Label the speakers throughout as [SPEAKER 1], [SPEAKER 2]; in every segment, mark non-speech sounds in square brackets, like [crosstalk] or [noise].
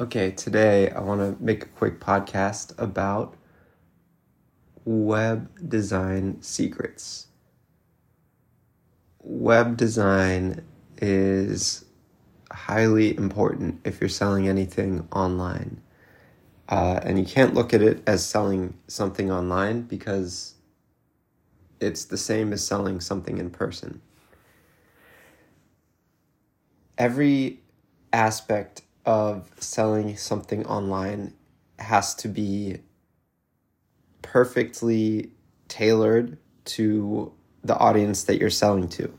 [SPEAKER 1] Okay, today I want to make a quick podcast about web design secrets. Web design is highly important if you're selling anything online. Uh, and you can't look at it as selling something online because it's the same as selling something in person. Every aspect of selling something online has to be perfectly tailored to the audience that you're selling to.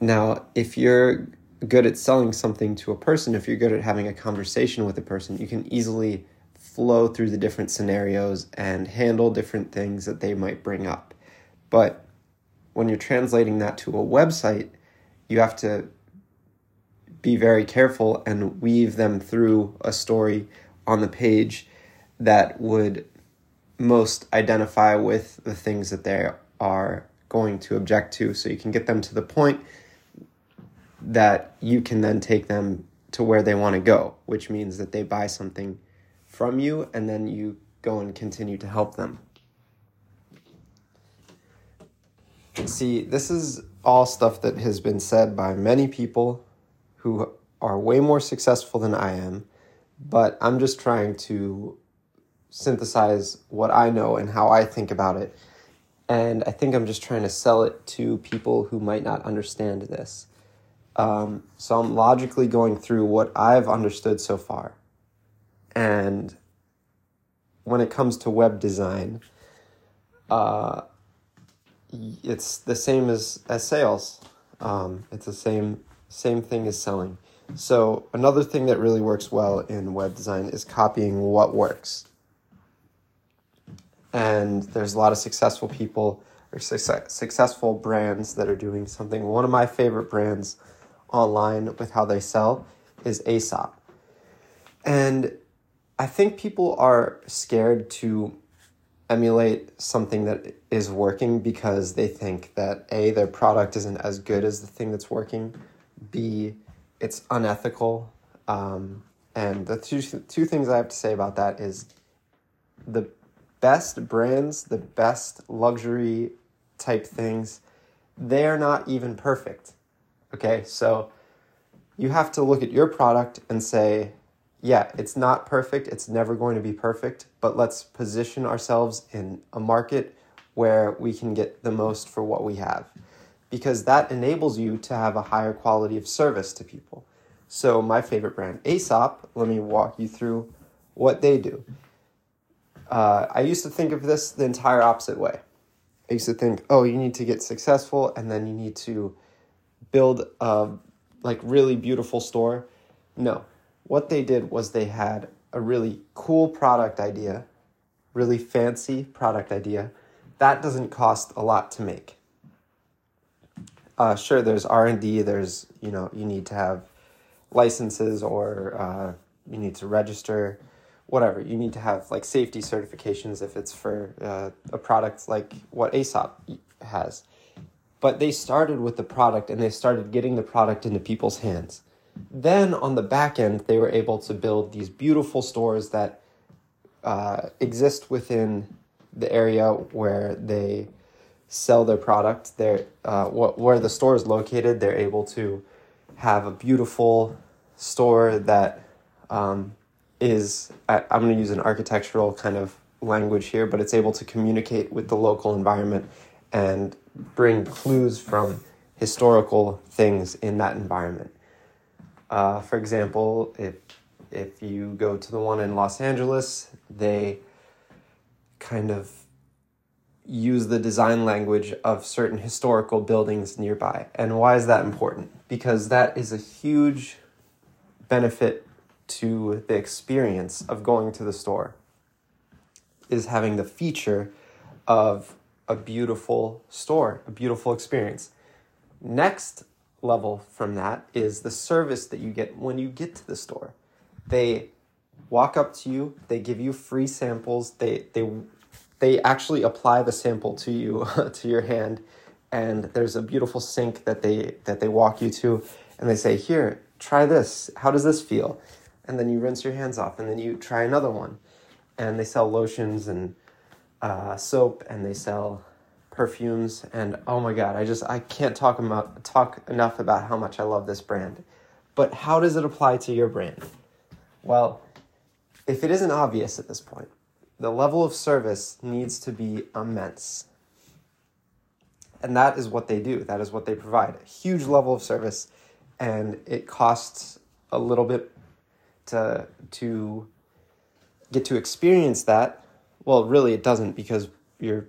[SPEAKER 1] Now, if you're good at selling something to a person, if you're good at having a conversation with a person, you can easily flow through the different scenarios and handle different things that they might bring up. But when you're translating that to a website, you have to be very careful and weave them through a story on the page that would most identify with the things that they are going to object to. So you can get them to the point that you can then take them to where they want to go which means that they buy something from you and then you go and continue to help them. See this is all stuff that has been said by many people who are way more successful than I am, but I'm just trying to synthesize what I know and how I think about it. And I think I'm just trying to sell it to people who might not understand this. Um, so I'm logically going through what I've understood so far. And when it comes to web design, uh, it's the same as, as sales. Um, it's the same same thing as selling. So, another thing that really works well in web design is copying what works. And there's a lot of successful people or success, successful brands that are doing something. One of my favorite brands online with how they sell is Aesop. And I think people are scared to emulate something that is working because they think that A, their product isn't as good as the thing that's working, B, it's unethical. Um, and the two, two things I have to say about that is the best brands, the best luxury type things, they are not even perfect. Okay, so you have to look at your product and say, yeah, it's not perfect, it's never going to be perfect, but let's position ourselves in a market where we can get the most for what we have because that enables you to have a higher quality of service to people. So, my favorite brand, Aesop, let me walk you through what they do. Uh, I used to think of this the entire opposite way. I used to think, oh, you need to get successful and then you need to build a like really beautiful store. No. What they did was they had a really cool product idea, really fancy product idea. That doesn't cost a lot to make uh, sure there's r&d there's you know you need to have licenses or uh, you need to register whatever. You need to have like safety certifications if it's for uh, a product like what aesop has. But they started with the product and they started getting the product into people's hands. Then on the back end they were able to build these beautiful stores that uh, exist within the area where they sell their product. They're uh, wh- where the store is located. They're able to have a beautiful store that um, is. I, I'm going to use an architectural kind of language here, but it's able to communicate with the local environment and bring clues from historical things in that environment. Uh, for example, if if you go to the one in Los Angeles, they kind of use the design language of certain historical buildings nearby. And why is that important? Because that is a huge benefit to the experience of going to the store is having the feature of a beautiful store, a beautiful experience. Next level from that is the service that you get when you get to the store. They walk up to you, they give you free samples, they they they actually apply the sample to you [laughs] to your hand and there's a beautiful sink that they that they walk you to and they say here try this how does this feel and then you rinse your hands off, and then you try another one. And they sell lotions and uh, soap, and they sell perfumes, and oh my god, I just I can't talk about talk enough about how much I love this brand. But how does it apply to your brand? Well, if it isn't obvious at this point, the level of service needs to be immense. And that is what they do. That is what they provide. A huge level of service and it costs a little bit to to get to experience that. Well, really it doesn't because you're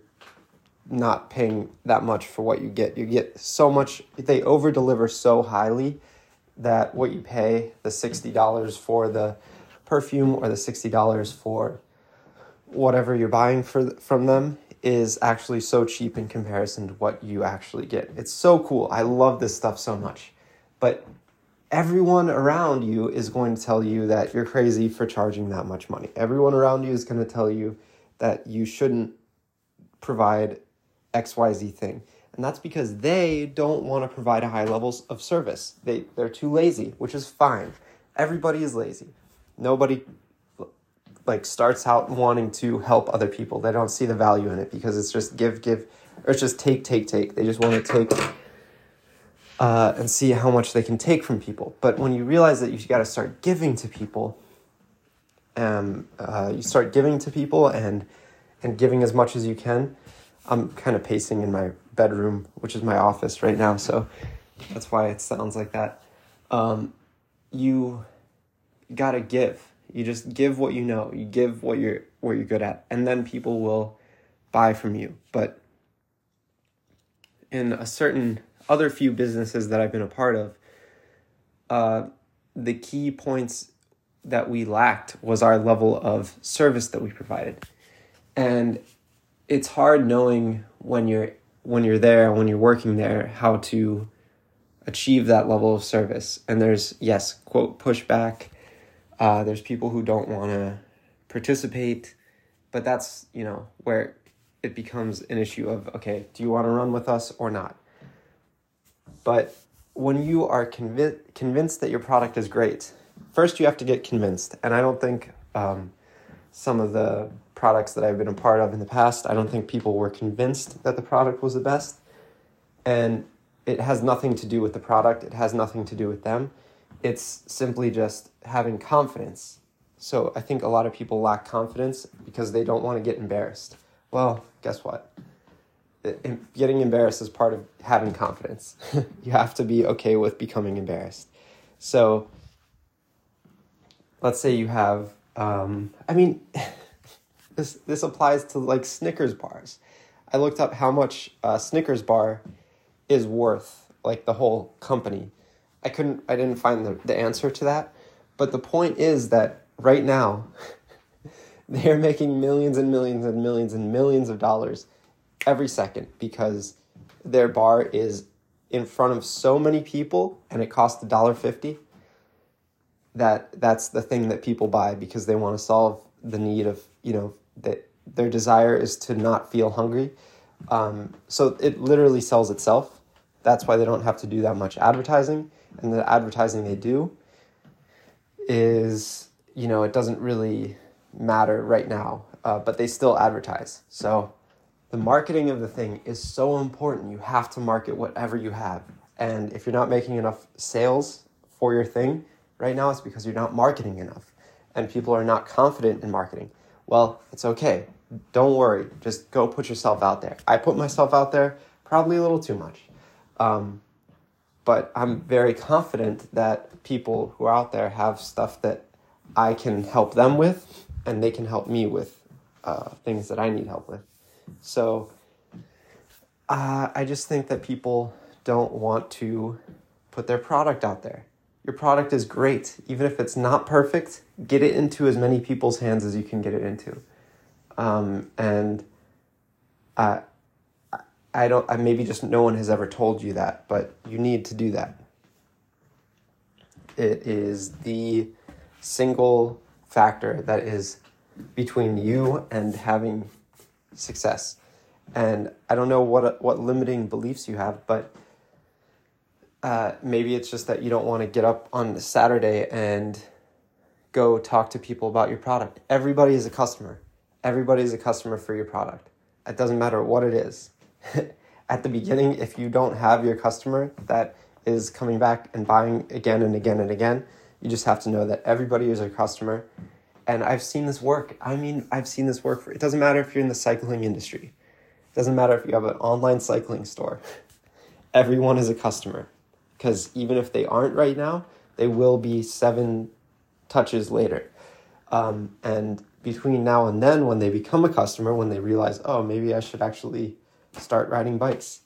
[SPEAKER 1] not paying that much for what you get. You get so much they over deliver so highly that what you pay the $60 for the perfume or the $60 for whatever you're buying for from them is actually so cheap in comparison to what you actually get. It's so cool. I love this stuff so much. But everyone around you is going to tell you that you're crazy for charging that much money. Everyone around you is going to tell you that you shouldn't provide XYZ thing. And that's because they don't want to provide a high levels of service. They they're too lazy, which is fine. Everybody is lazy. Nobody like starts out wanting to help other people. They don't see the value in it because it's just give give or it's just take take take. They just want to take uh, and see how much they can take from people. But when you realize that you got to start giving to people, um, uh, you start giving to people and and giving as much as you can. I'm kind of pacing in my bedroom, which is my office right now, so that's why it sounds like that. Um, you gotta give. You just give what you know. You give what you're what you're good at, and then people will buy from you. But in a certain other few businesses that I've been a part of, uh, the key points that we lacked was our level of service that we provided, and it's hard knowing when you're when you're there when you're working there how to achieve that level of service. And there's yes, quote pushback. Uh, there's people who don't want to participate, but that's you know where it becomes an issue of okay, do you want to run with us or not? But when you are convi- convinced that your product is great, first you have to get convinced. And I don't think um, some of the products that I've been a part of in the past, I don't think people were convinced that the product was the best. And it has nothing to do with the product, it has nothing to do with them. It's simply just having confidence. So I think a lot of people lack confidence because they don't want to get embarrassed. Well, guess what? getting embarrassed is part of having confidence. [laughs] you have to be okay with becoming embarrassed. So, let's say you have, um, I mean, [laughs] this this applies to like Snickers bars. I looked up how much a Snickers bar is worth, like the whole company. I couldn't, I didn't find the, the answer to that. But the point is that right now, [laughs] they're making millions and millions and millions and millions of dollars every second because their bar is in front of so many people and it costs a dollar fifty that that's the thing that people buy because they want to solve the need of you know that their desire is to not feel hungry. Um, so it literally sells itself. That's why they don't have to do that much advertising and the advertising they do is you know it doesn't really matter right now uh, but they still advertise so the marketing of the thing is so important. You have to market whatever you have. And if you're not making enough sales for your thing right now, it's because you're not marketing enough and people are not confident in marketing. Well, it's okay. Don't worry. Just go put yourself out there. I put myself out there probably a little too much. Um, but I'm very confident that people who are out there have stuff that I can help them with and they can help me with uh, things that I need help with. So uh, I just think that people don't want to put their product out there. Your product is great. Even if it's not perfect, get it into as many people's hands as you can get it into. Um, and I, I don't, I maybe just no one has ever told you that, but you need to do that. It is the single factor that is between you and having success. And I don't know what what limiting beliefs you have, but uh, maybe it's just that you don't want to get up on Saturday and go talk to people about your product. Everybody is a customer. Everybody is a customer for your product. It doesn't matter what it is. [laughs] At the beginning, if you don't have your customer that is coming back and buying again and again and again, you just have to know that everybody is a customer. And I've seen this work. I mean, I've seen this work for it doesn't matter if you're in the cycling industry. It doesn't matter if you have an online cycling store. [laughs] Everyone is a customer. Because even if they aren't right now, they will be seven touches later. Um, and between now and then, when they become a customer, when they realize, oh, maybe I should actually start riding bikes,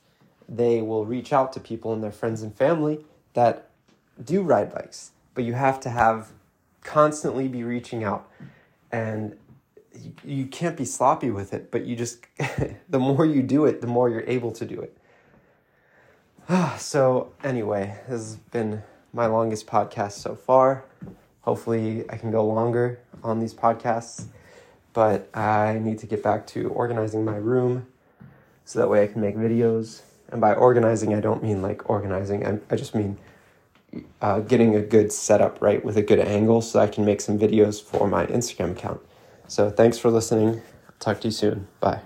[SPEAKER 1] they will reach out to people and their friends and family that do ride bikes. But you have to have constantly be reaching out and you, you can't be sloppy with it, but you just, [laughs] the more you do it, the more you're able to do it. [sighs] so, anyway, this has been my longest podcast so far. Hopefully, I can go longer on these podcasts, but I need to get back to organizing my room so that way I can make videos. And by organizing, I don't mean like organizing, I, I just mean uh, getting a good setup, right, with a good angle so I can make some videos for my Instagram account. So, thanks for listening. talk to you soon. Bye.